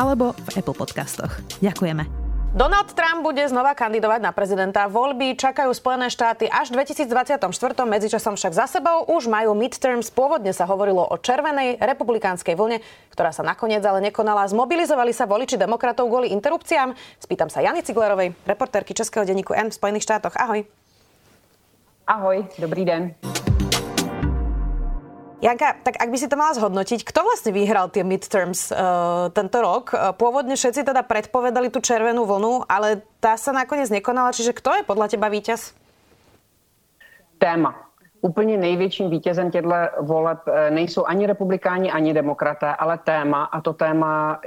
alebo v Apple Podcastoch. Ďakujeme. Donald Trump bude znova kandidovať na prezidenta. Voľby čakajú Spojené štáty až v 2024. Medzičasom však za sebou už majú midterms. Pôvodne sa hovorilo o červenej republikánskej vlne, ktorá sa nakoniec ale nekonala. Zmobilizovali sa voliči demokratov kvôli interrupciám. Spýtam sa Jany Ciglerovej, reportérky Českého denníku N v Spojených štátoch. Ahoj. Ahoj, dobrý den. Janka, tak ak by si to mala zhodnotiť, kto vlastne vyhral tie midterms uh, tento rok? Uh, pôvodne všetci teda predpovedali tú červenú vlnu, ale tá sa nakoniec nekonala, čiže kto je podľa teba víťaz? Téma. Úplně největším vítězem těchto voleb eh, nejsou ani republikáni, ani demokraté, ale téma. A to téma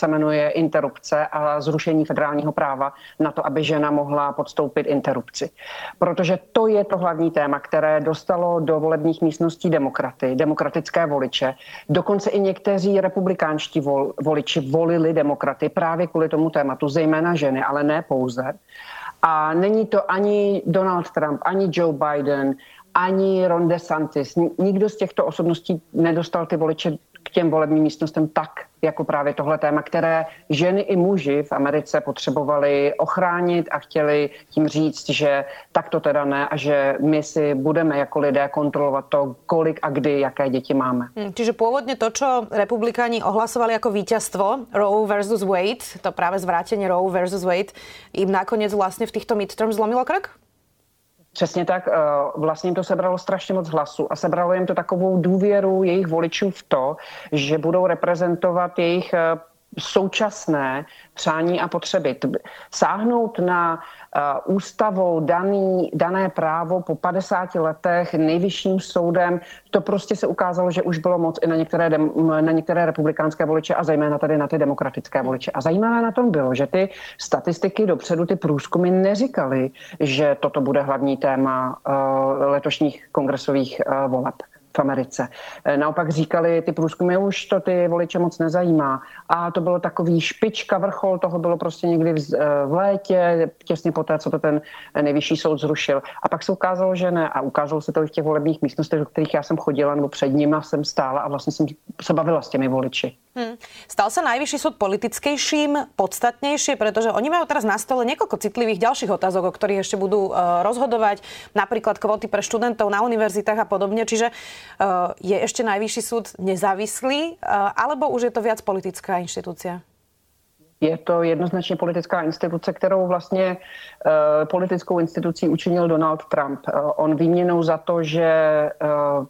se jmenuje interrupce a zrušení federálního práva na to, aby žena mohla podstoupit interrupci. Protože to je to hlavní téma, které dostalo do volebních místností demokraty, demokratické voliče. Dokonce i někteří republikánští vol, voliči volili demokraty právě kvůli tomu tématu, zejména ženy, ale ne pouze. A není to ani Donald Trump, ani Joe Biden, ani Ron DeSantis. Nikdo z těchto osobností nedostal ty voliče k těm volebním místnostem tak, jako právě tohle téma, které ženy i muži v Americe potřebovali ochránit a chtěli tím říct, že tak to teda ne a že my si budeme jako lidé kontrolovat to, kolik a kdy, jaké děti máme. Hmm, čiže původně to, co republikáni ohlasovali jako vítězstvo Roe versus Wade, to právě zvrátění Roe versus Wade, jim nakonec vlastně v těchto midterms zlomilo krk? Přesně tak, eh, vlastně jim to sebralo strašně moc hlasu a sebralo jim to takovou důvěru jejich voličů v to, že budou reprezentovat jejich eh, současné přání a potřeby. Sáhnout na uh, ústavou daný, dané právo po 50 letech nejvyšším soudem, to prostě se ukázalo, že už bylo moc i na některé, dem, na některé republikánské voliče a zejména tady na ty demokratické voliče. A zajímavé na tom bylo, že ty statistiky dopředu, ty průzkumy neříkaly, že toto bude hlavní téma uh, letošních kongresových uh, voleb v Americe. Eh, naopak říkali, ty průzkumy už to ty voliče moc nezajímá. A to bylo takový špička, vrchol, toho bylo prostě někdy v, eh, v létě, těsně poté, co to ten nejvyšší soud zrušil. A pak se ukázalo, že ne. A ukázalo se to i v těch volebních místnostech, do kterých já jsem chodila, nebo před nimi jsem stála a vlastně jsem se bavila s těmi voliči. Hmm. Stal sa najvyšší súd politickejším, podstatnejšie, pretože oni majú teraz na stole niekoľko citlivých ďalších otázok, o ktorých ešte budú uh, rozhodovať, napríklad kvóty pre študentov na univerzitách a podobne. Čiže uh, je ešte najvyšší súd nezávislý, uh, alebo už je to viac politická inštitúcia? Je to jednoznačně politická instituce, kterou vlastně uh, politickou institucí učinil Donald Trump. Uh, on výměnou za to, že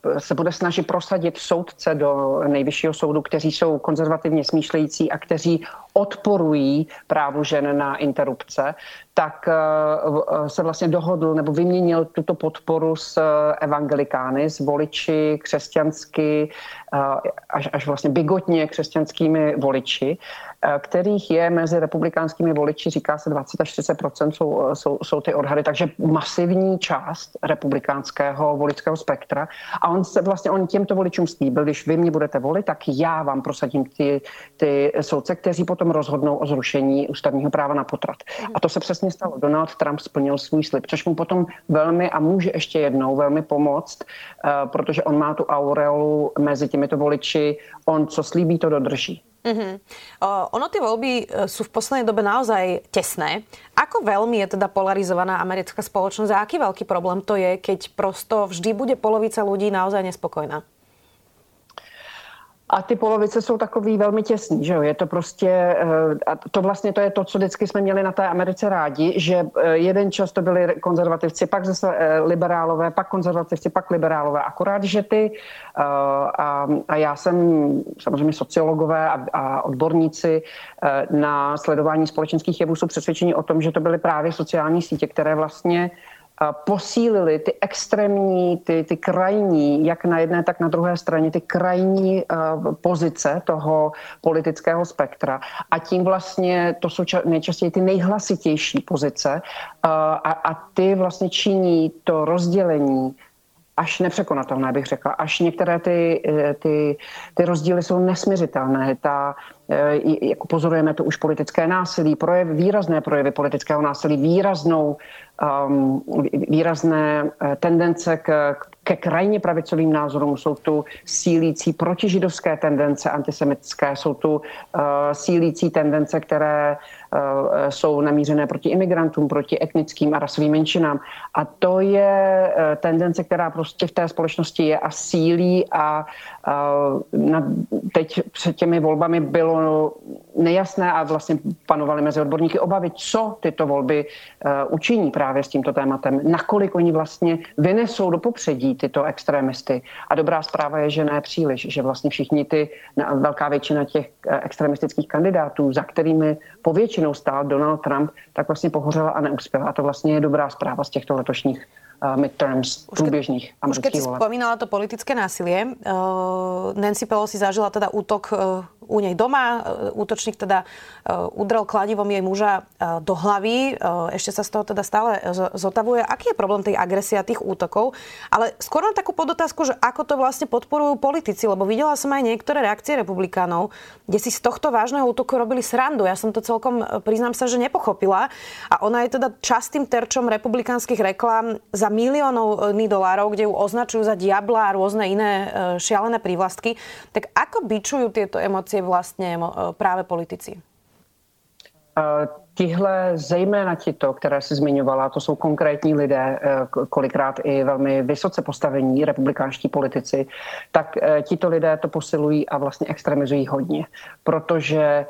uh, se bude snažit prosadit soudce do nejvyššího soudu, kteří jsou konzervativně smýšlející a kteří odporují právu žen na interrupce, tak se vlastně dohodl nebo vyměnil tuto podporu s evangelikány, s voliči křesťansky, až, až vlastně bigotně křesťanskými voliči. Eh, kterých je mezi republikánskými voliči, říká se 20 až 30 jsou, eh, jsou, jsou ty odhady, takže masivní část republikánského voličského spektra. A on se vlastně on těmto voličům slíbil, když vy mě budete volit, tak já vám prosadím ty, ty soudce, kteří potom rozhodnou o zrušení ústavního práva na potrat. A to se přesně stalo. Donald Trump splnil svůj slib, což mu potom velmi a může ještě jednou velmi pomoct, uh, protože on má tu aureolu mezi těmito voliči, on co slíbí, to dodrží. Uh-huh. Uh, ono tie voľby e, sú v poslednej dobe naozaj tesné. Ako veľmi je teda polarizovaná americká spoločnosť a aký veľký problém to je, keď prosto vždy bude polovica ľudí naozaj nespokojná? A ty polovice jsou takový velmi těsný, že jo? Je to prostě, eh, a to vlastně to je to, co vždycky jsme měli na té Americe rádi, že eh, jeden čas to byli konzervativci, pak zase eh, liberálové, pak konzervativci, pak liberálové. Akorát, že ty, a, a já jsem samozřejmě sociologové a, a odborníci na sledování společenských jevů jsou přesvědčeni o tom, že to byly právě sociální sítě, které vlastně posílili ty extrémní, ty, ty krajní, jak na jedné, tak na druhé straně, ty krajní pozice toho politického spektra. A tím vlastně to jsou nejčastěji ty nejhlasitější pozice a, a ty vlastně činí to rozdělení až nepřekonatelné, bych řekla. Až některé ty, eh, ty, ty rozdíly jsou nesměřitelné. Ta, eh, jako pozorujeme to už politické násilí, projev, výrazné projevy politického násilí, výraznou, um, výrazné eh, tendence k, ke krajně pravicovým názorům. Jsou tu sílící protižidovské tendence antisemitské, jsou tu uh, sílící tendence, které uh, jsou namířené proti imigrantům, proti etnickým a rasovým menšinám. A to je uh, tendence, která prostě v té společnosti je a sílí a uh, na, teď před těmi volbami bylo nejasné a vlastně panovaly mezi odborníky obavy, co tyto volby uh, učiní právě s tímto tématem, nakolik oni vlastně vynesou do popředí tyto extremisty. A dobrá zpráva je, že ne příliš, že vlastně všichni ty, velká většina těch eh, extremistických kandidátů, za kterými povětšinou stál Donald Trump, tak vlastně pohořela a neuspěla. A to vlastně je dobrá zpráva z těchto letošních midterms už průběžných Už keď si spomínala to politické násilie, uh, Nancy Pelosi zažila teda útok uh, u nej doma. Útočník teda udrel kladivom jej muža do hlavy. Ešte sa z toho teda stále zotavuje. Aký je problém tej agresie a tých útokov? Ale skôr mám takú podotázku, že ako to vlastne podporujú politici, lebo videla som aj niektoré reakcie republikánov, kde si z tohto vážneho útoku robili srandu. Ja som to celkom, priznám sa, že nepochopila. A ona je teda častým terčom republikánskych reklám za miliónov dolárov, kde ju označujú za diabla a rôzne iné šialené prívlastky. Tak ako bičujú tieto emócie vlastně právě politici? Tihle, zejména tito, které si zmiňovala, to jsou konkrétní lidé, e, kolikrát i velmi vysoce postavení republikánští politici, tak tito lidé to posilují a vlastně extremizují hodně, protože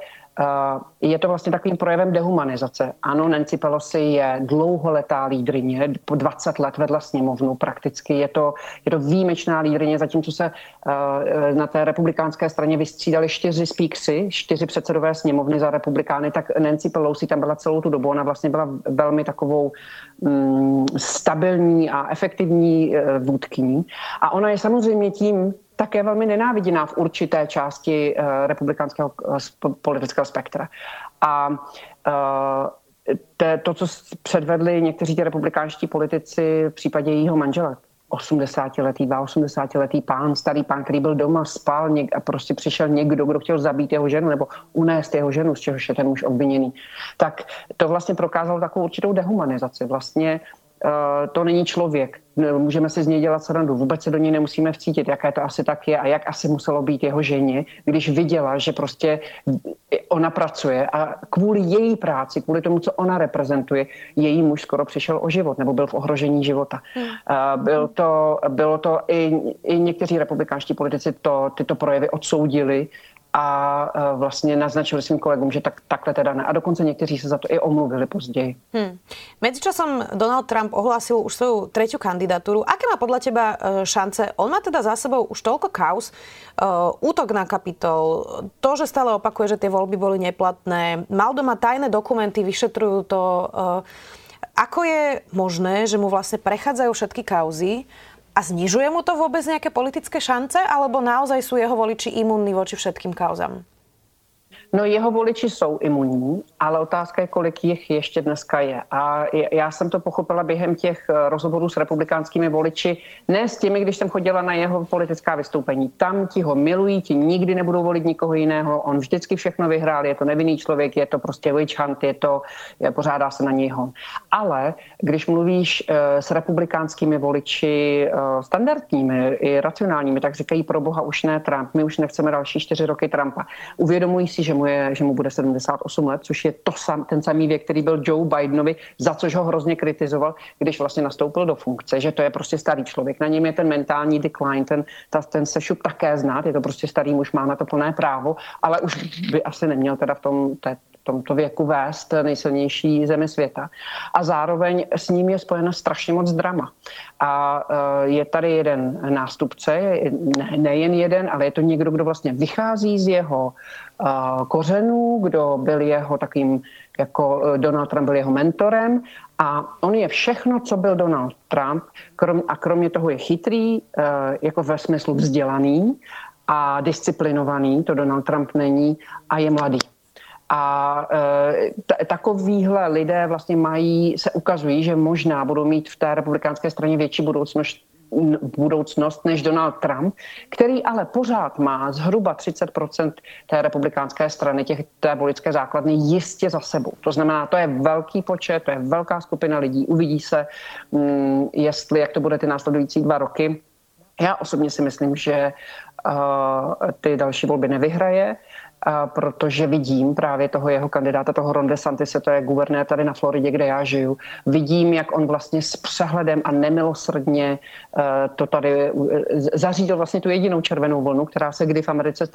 je to vlastně takovým projevem dehumanizace. Ano, Nancy Pelosi je dlouholetá lídrině, po 20 let vedla sněmovnu prakticky. Je to, je to výjimečná lídrině, zatímco se uh, na té republikánské straně vystřídali čtyři spíkři, čtyři předsedové sněmovny za republikány, tak Nancy Pelosi tam byla celou tu dobu. Ona vlastně byla velmi takovou um, stabilní a efektivní uh, vůdkyní. A ona je samozřejmě tím také velmi nenáviděná v určité části uh, republikánského uh, politického spektra. A uh, to, co předvedli někteří ti republikánští politici v případě jejího manžela, 80-letý, 82-letý pán, starý pán, který byl doma, spal něk, a prostě přišel někdo, kdo chtěl zabít jeho ženu nebo unést jeho ženu, z čehož je ten muž obviněný. Tak to vlastně prokázalo takovou určitou dehumanizaci. Vlastně to není člověk, můžeme si z něj dělat srandu, vůbec se do něj nemusíme vcítit, jaké to asi tak je a jak asi muselo být jeho ženě, když viděla, že prostě ona pracuje a kvůli její práci, kvůli tomu, co ona reprezentuje, její muž skoro přišel o život nebo byl v ohrožení života. Hmm. Byl to, bylo to i, i někteří republikánští politici to, tyto projevy odsoudili a e, vlastně naznačili svým kolegům, že tak, takhle teda ne. A dokonce někteří se za to i omluvili později. Hmm. Medzičasom Donald Trump ohlásil už svoju tretiu kandidatúru. Aké má podľa teba e, šance? On má teda za sebou už toľko kaus. Uh, útok na kapitol, to, že stále opakuje, že tie voľby boli neplatné. Mal doma tajné dokumenty, vyšetrujú to. Ako je možné, že mu vlastne prechádzajú všetky kauzy a znižuje mu to vôbec nejaké politické šance, alebo naozaj sú jeho voliči imunní voči všetkým kauzám? No jeho voliči jsou imunní, ale otázka je, kolik jich ještě dneska je. A já jsem to pochopila během těch eh, rozhovorů s republikánskými voliči, ne s těmi, když jsem chodila na jeho politická vystoupení. Tam ti ho milují, ti nikdy nebudou volit nikoho jiného, on vždycky všechno vyhrál, je to nevinný člověk, je to prostě witch hunt, je to, je, pořádá se na něj hon. Ale když mluvíš uh, s republikánskými voliči uh, standardními i racionálními, tak říkají pro boha už ne Trump, my už nechceme další čtyři roky Trumpa. Uvědomují si, že mu, je, že mu bude 78 let, což je to sam, ten samý věk, který byl Joe Bidenovi, za což ho hrozně kritizoval, když vlastně nastoupil do funkce, že to je prostě starý člověk. Na něm je ten mentální decline, ten, ta, ten sešup také znát, je to prostě starý muž, má na to plné právo, ale už by asi neměl teda v tom té tomto věku vést nejsilnější zemi světa. A zároveň s ním je spojeno strašně moc drama. A je tady jeden nástupce, nejen jeden, ale je to někdo, kdo vlastně vychází z jeho kořenů, kdo byl jeho takým, jako Donald Trump byl jeho mentorem a on je všechno, co byl Donald Trump krom, a kromě toho je chytrý, jako ve smyslu vzdělaný a disciplinovaný, to Donald Trump není, a je mladý. A e, takovýhle lidé vlastně mají, se ukazují, že možná budou mít v té republikánské straně větší budoucnost, budoucnost než Donald Trump, který ale pořád má zhruba 30% té republikánské strany, těch, té voličské základny jistě za sebou. To znamená, to je velký počet, to je velká skupina lidí. Uvidí se, mm, jestli, jak to bude ty následující dva roky. Já osobně si myslím, že ty další volby nevyhraje, protože vidím právě toho jeho kandidáta, toho Ron DeSantise, to je guvernér tady na Floridě, kde já žiju. Vidím, jak on vlastně s přehledem a nemilosrdně e, to tady e, zařídil vlastně tu jedinou červenou vlnu, která se kdy v Americe,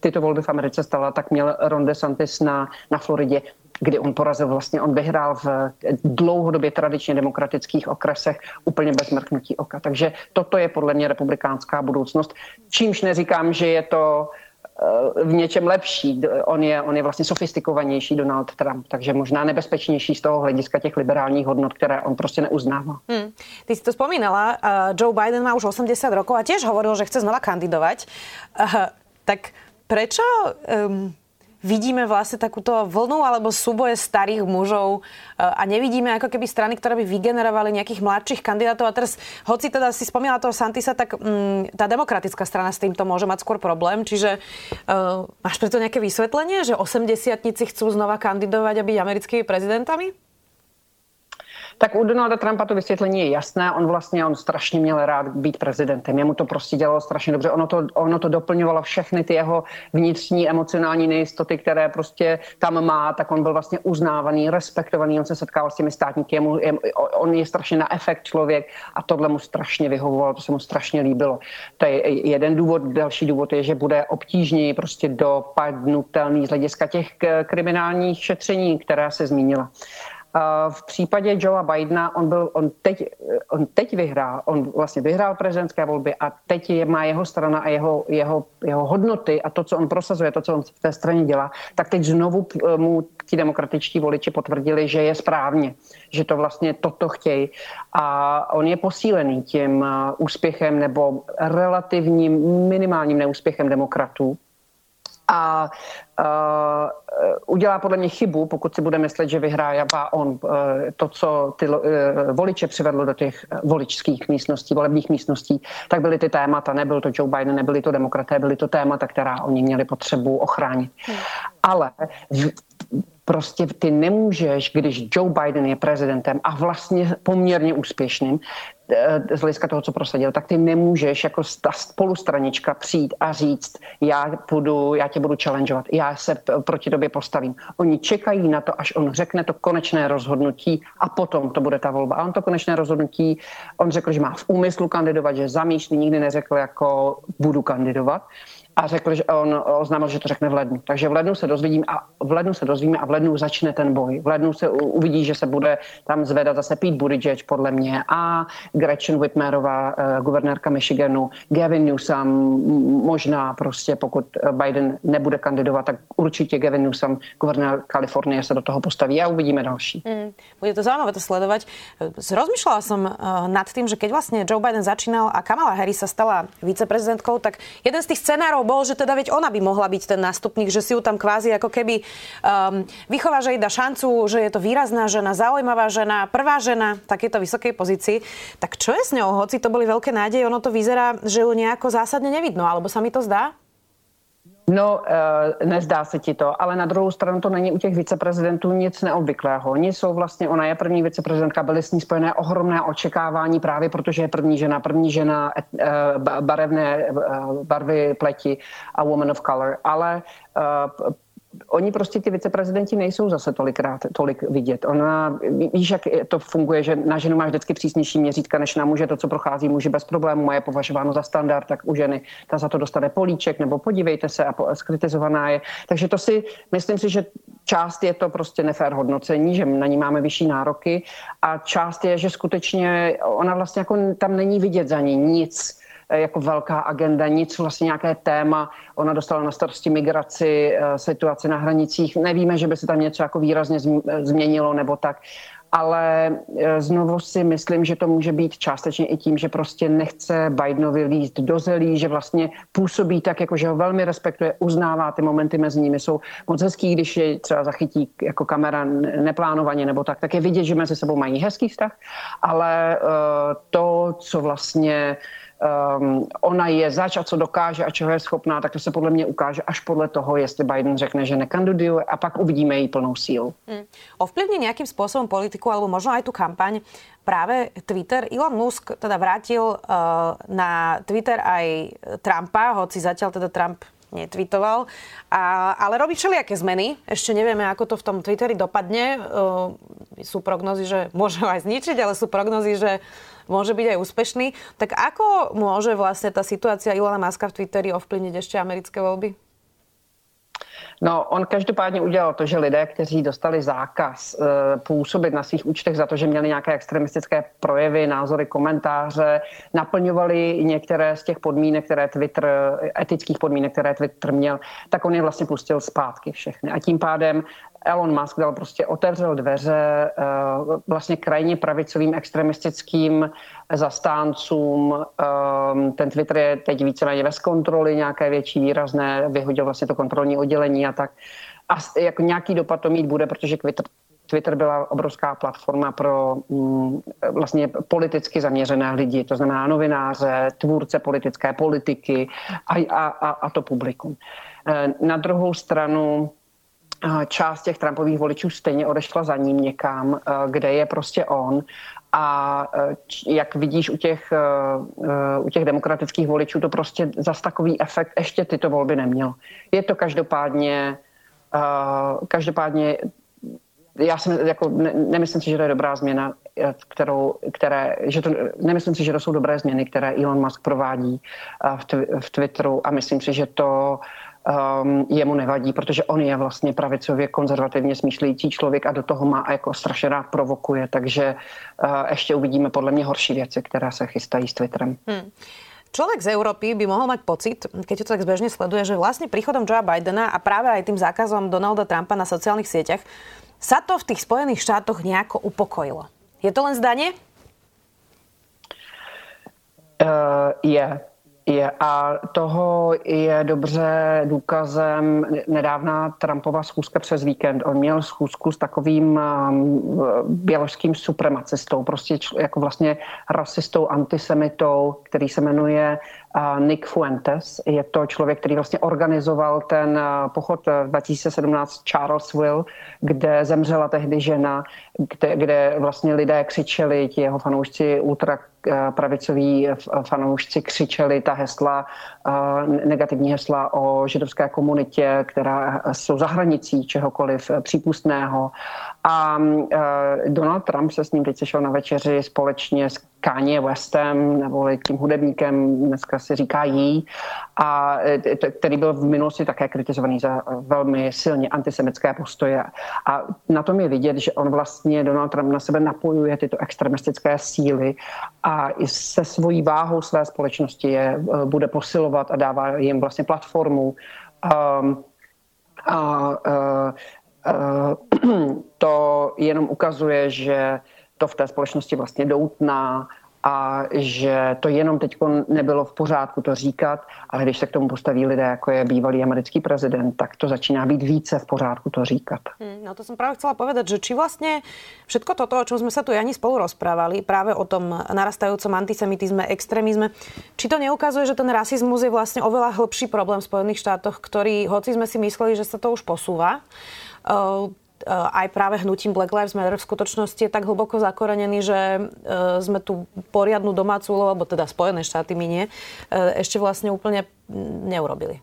tyto volby v Americe stala, tak měl Ron DeSantis na, na Floridě kdy on porazil vlastně, on vyhrál v dlouhodobě tradičně demokratických okresech úplně bez mrknutí oka. Takže toto je podle mě republikánská budoucnost. Čímž neříkám, že je to eh, v něčem lepší. On je, on je vlastně sofistikovanější Donald Trump, takže možná nebezpečnější z toho hlediska těch liberálních hodnot, které on prostě neuznává. Hmm. Ty si to spomínala, uh, Joe Biden má už 80 rokov a tiež hovoril, že chce znova kandidovať. Uh, tak prečo um, vidíme vlastne takúto vlnu alebo súboje starých mužov e, a nevidíme ako keby strany, ktoré by vygenerovali nejakých mladších kandidátov. A teraz, hoci teda si spomínala toho Santisa, tak mm, tá demokratická strana s týmto môže mať skôr problém. Čiže uh, máš preto nejaké vysvetlenie, že 80 chcú znova kandidovať a byť americkými prezidentami? Tak u Donalda Trumpa to vysvětlení je jasné. On vlastně on strašně měl rád být prezidentem. Jemu to prostě dělalo strašně dobře. Ono to, ono to doplňovalo všechny ty jeho vnitřní emocionální nejistoty, které prostě tam má. Tak on byl vlastně uznávaný, respektovaný. On se setkával s těmi státníky. Jemu, on je strašně na efekt člověk a tohle mu strašně vyhovovalo. To se mu strašně líbilo. To je jeden důvod. Další důvod je, že bude obtížněji prostě dopadnutelný z hlediska těch kriminálních šetření, která se zmínila. V případě Joea Bidena on, byl, on, teď, on teď vyhrál, on vlastně vyhrál prezidentské volby a teď je, má jeho strana a jeho, jeho, jeho hodnoty a to, co on prosazuje, to, co on v té straně dělá, tak teď znovu mu ti demokratičtí voliči potvrdili, že je správně, že to vlastně toto chtějí. A on je posílený tím úspěchem nebo relativním minimálním neúspěchem demokratů a uh, udělá podle mě chybu, pokud si bude myslet, že vyhrává on uh, to, co ty uh, voliče přivedlo do těch voličských místností, volebních místností, tak byly ty témata, nebyl to Joe Biden, nebyly to demokraté, byly to témata, která oni měli potřebu ochránit. Hmm. Ale prostě ty nemůžeš, když Joe Biden je prezidentem a vlastně poměrně úspěšným, eh, z hlediska toho, co prosadil, tak ty nemůžeš jako spolustranička přijít a říct, já, budu, já tě budu challengeovat, já se proti tobě postavím. Oni čekají na to, až on řekne to konečné rozhodnutí a potom to bude ta volba. A on to konečné rozhodnutí, on řekl, že má v úmyslu kandidovat, že zamýšlí, nikdy neřekl, jako budu kandidovat a řekl, že on oznámil, že to řekne v lednu. Takže v lednu se dozvím a v lednu se dozvíme a v lednu začne ten boj. V lednu se uvidí, že se bude tam zvedat zase Pete Buttigieg podle mě a Gretchen Whitmerová, uh, guvernérka Michiganu, Gavin Newsom, možná prostě pokud Biden nebude kandidovat, tak určitě Gavin Newsom, guvernér Kalifornie, se do toho postaví a uvidíme další. Mm, bude to zaujímavé to sledovať. Rozmýšľala som uh, nad tým, že keď vlastne Joe Biden začínal a Kamala Harris sa stala viceprezidentkou, tak jeden z tých scenárov bol, že teda veď ona by mohla byť ten nástupník, že si ju tam kvázi ako keby um, vychová, že jej dá šancu, že je to výrazná žena, zaujímavá žena, prvá žena takéto vysokej pozícii. Tak čo je s ňou? Hoci to boli veľké nádeje, ono to vyzerá, že ju nejako zásadne nevidno, alebo sa mi to zdá? No, e, nezdá se ti to, ale na druhou stranu to není u těch viceprezidentů nic neobvyklého. Oni jsou vlastně, ona je první viceprezidentka, byly s ní spojené ohromné očekávání právě protože je první žena, první žena e, barevné e, barvy pleti a woman of color, ale oni prostě ty viceprezidenti nejsou zase tolikrát tolik vidět. Ona, víš, jak to funguje, že na ženu máš vždycky přísnější měřítka než na muže. To, co prochází muži bez problémů, je považováno za standard, tak u ženy ta za to dostane políček, nebo podívejte se a skritizovaná je. Takže to si, myslím si, že část je to prostě nefér hodnocení, že na ní máme vyšší nároky a část je, že skutečně ona vlastně jako tam není vidět za ní nic jako velká agenda, nic vlastně nějaké téma. Ona dostala na starosti migraci, eh, situaci na hranicích. Nevíme, že by se tam něco jako výrazně změnilo nebo tak ale znovu si myslím, že to může být částečně i tím, že prostě nechce Bidenovi líst do zelí, že vlastně působí tak, jako že ho velmi respektuje, uznává ty momenty mezi nimi. Jsou moc hezký, když je třeba zachytí jako kamera neplánovaně nebo tak, tak je vidět, že mezi sebou mají hezký vztah, ale to, co vlastně um, ona je zač a co dokáže a čeho je schopná, tak to se podle mě ukáže až podle toho, jestli Biden řekne, že nekandiduje a pak uvidíme její plnou sílu. Hmm. Ovplyvní nějakým způsobem politiku alebo možno aj tu kampaň práve Twitter. Elon Musk teda vrátil uh, na Twitter aj Trumpa, hoci zatiaľ teda Trump netweetoval, a, ale robí všelijaké zmeny. Ešte nevieme, ako to v tom Twitteri dopadne. Uh, sú prognozy, že môže aj zničiť, ale sú prognozy, že môže byť aj úspešný. Tak ako môže vlastne tá situácia Ilona Maska v Twitteri ovplyvniť ešte americké voľby? No, on každopádně udělal to, že lidé, kteří dostali zákaz e, působit na svých účtech za to, že měli nějaké extremistické projevy, názory, komentáře, naplňovali některé z těch podmínek, které Twitter, etických podmínek, které Twitter měl, tak on je vlastně pustil zpátky všechny. A tím pádem Elon Musk dal prostě otevřel dveře eh, vlastně krajně pravicovým extremistickým zastáncům. Eh, ten Twitter je teď víceméně bez kontroly, nějaké větší výrazné, vyhodil vlastně to kontrolní oddělení a tak. A jako nějaký dopad to mít bude, protože Twitter, Twitter byla obrovská platforma pro mm, vlastně politicky zaměřené lidi, to znamená novináře, tvůrce politické politiky a, a, a, a to publikum. Eh, na druhou stranu část těch Trumpových voličů stejně odešla za ním někam, eh, kde je prostě on. A eh, jak vidíš u těch, eh, u těch demokratických voličů, to prostě zas takový efekt ještě tyto volby nemělo. Je to každopádně, každopádně já jsem jako, ne, nemyslím si, že to je dobrá změna, kterou, které, že to, nemyslím si, že to jsou dobré změny, které Elon Musk provádí v, tw, v Twitteru a myslím si, že to um, jemu nevadí, protože on je vlastně pravicově konzervativně smýšlející člověk a do toho má jako strašně rád provokuje, takže uh, ještě uvidíme podle mě horší věci, které se chystají s Twitterem. Hmm. Človek z Európy by mohol mať pocit, keď to tak zbežne sleduje, že vlastne príchodom Joea Bidena a práve aj tým zákazom Donalda Trumpa na sociálnych sieťach sa to v tých Spojených štátoch nejako upokojilo. Je to len zdanie? Uh, je. Je, a toho je dobře důkazem nedávná Trumpova schůzka přes víkend. On měl schůzku s takovým um, běložským supremacistou, prostě jako vlastně rasistou, antisemitou, který se jmenuje Nick Fuentes. Je to člověk, který vlastně organizoval ten uh, pochod 2017 Charlesville, kde zemřela tehdy žena, kde, kde vlastně lidé křičeli, ti jeho fanoušci ultra Eh, pravicoví fanoušci křičeli ta hesla, eh, negativní hesla o židovské komunitě, která jsou za hranicí čehokoliv přípustného. A eh, Donald Trump se s ním teď sešel na večeři společně s Kanye Westem, nebo tím hudebníkem, dneska si říká jí, a který byl v minulosti také kritizovaný za velmi silně antisemické postoje. A na tom je vidět, že on vlastně, Donald Trump na sebe napojuje tyto extremistické síly a i se svojí váhou své společnosti je eh, bude posilovat a dává jim vlastně platformu. Um, a uh, uh, to jenom ukazuje, že to v té společnosti vlastně doutná a že to jenom teď nebylo v pořádku to říkat, ale když se k tomu postaví lidé, jako je bývalý americký prezident, tak to začíná být více v pořádku to říkat. Hmm, no to jsem právě chcela povedať, že či vlastně všetko toto, o čom jsme se tu ani spolu rozprávali, právě o tom narastajúcom antisemitizme, extrémizme, či to neukazuje, že ten rasizmus je vlastně oveľa hlbší problém v Spojených štátoch, který, hoci jsme si mysleli, že se to už posúva, Eh, aj práve hnutím Black Lives Matter v skutočnosti je tak hlboko zakorenený, že eh, sme tu poriadnu domácu úlohu, alebo teda Spojené štáty my nie, eh, ešte vlastne úplne neurobili.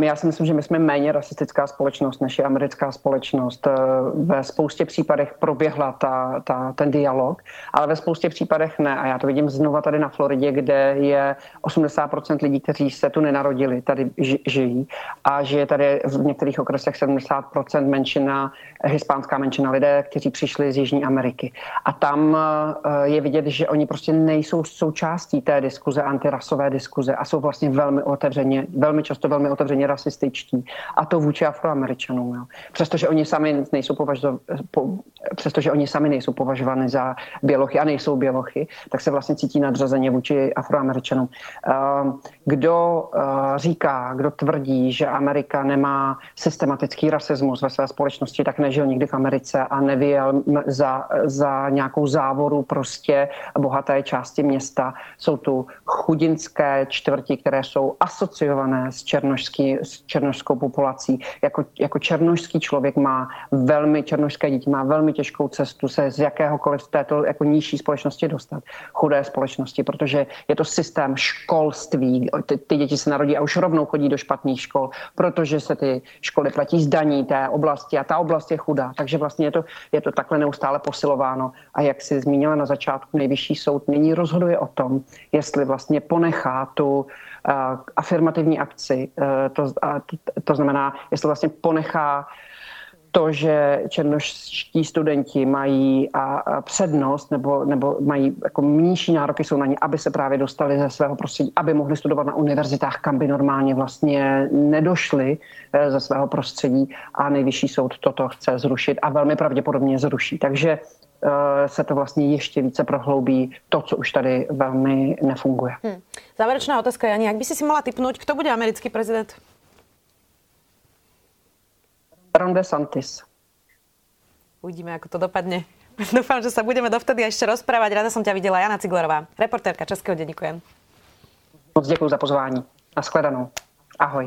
Já si myslím, že my jsme méně rasistická společnost než je americká společnost. Eh, ve spoustě případech proběhla ta, ta, ten dialog, ale ve spoustě případech ne. A já to vidím znova tady na Floridě, kde je 80% lidí, kteří se tu nenarodili, tady žijí. A že je tady v některých okresech 70% menšina, hispánská menšina lidé, kteří přišli z Jižní Ameriky. A tam eh, je vidět, že oni prostě nejsou součástí té diskuze, antirasové diskuze a jsou vlastně velmi otevřeně, velmi často velmi otevřeně rasističtí. A to vůči afroameričanům. Jo. Přestože oni sami nejsou považováni, po, přestože oni sami nejsou považovány za bělochy a nejsou bělochy, tak se vlastně cítí nadřazeně vůči afroameričanům. Ehm, kdo eh, říká, kdo tvrdí, že Amerika nemá systematický rasismus ve své společnosti, tak nežil nikdy v Americe a nevyjel za, za nějakou závoru prostě bohaté části města. Jsou tu chudinské čtvrti, které jsou asociované s, černožský, s černožskou populací. Jako, jako černožský člověk má velmi, černožské dítě má velmi těžkou cestu se z jakéhokoliv této jako nižší společnosti dostat, chudé společnosti, protože je to systém školství. Ty, ty děti se narodí a už rovnou chodí do špatných škol, protože se ty školy platí z daní té oblasti a ta oblast je chudá. Takže vlastně je to, je to takhle neustále posilováno. A jak si zmínila na začátku, nejvyšší soud nyní rozhoduje o tom, jestli vlastně ponechá tu afirmativní akci, uh, to, to, znamená, jestli vlastně ponechá to, že černoští studenti mají a, a přednost nebo, nebo mají jako nižší nároky jsou na ně, aby se právě dostali ze svého prostředí, aby mohli studovat na univerzitách, kam by normálně vlastně nedošli eh, ze svého prostředí a nejvyšší soud toto chce zrušit a velmi pravděpodobně zruší. Takže eh, se to vlastně ještě více prohloubí to, co už tady velmi nefunguje. Hmm. Závěrečná otázka, Jani, jak by si si mala typnout, kdo bude americký prezident? Ron DeSantis. Uvidíme, ako to dopadne. Dúfam, že sa budeme dovtedy ešte rozprávať. Rada som ťa videla. Jana Ciglerová, reportérka Českého denníku. Moc děkuji za pozvání. Naschledanou. Ahoj.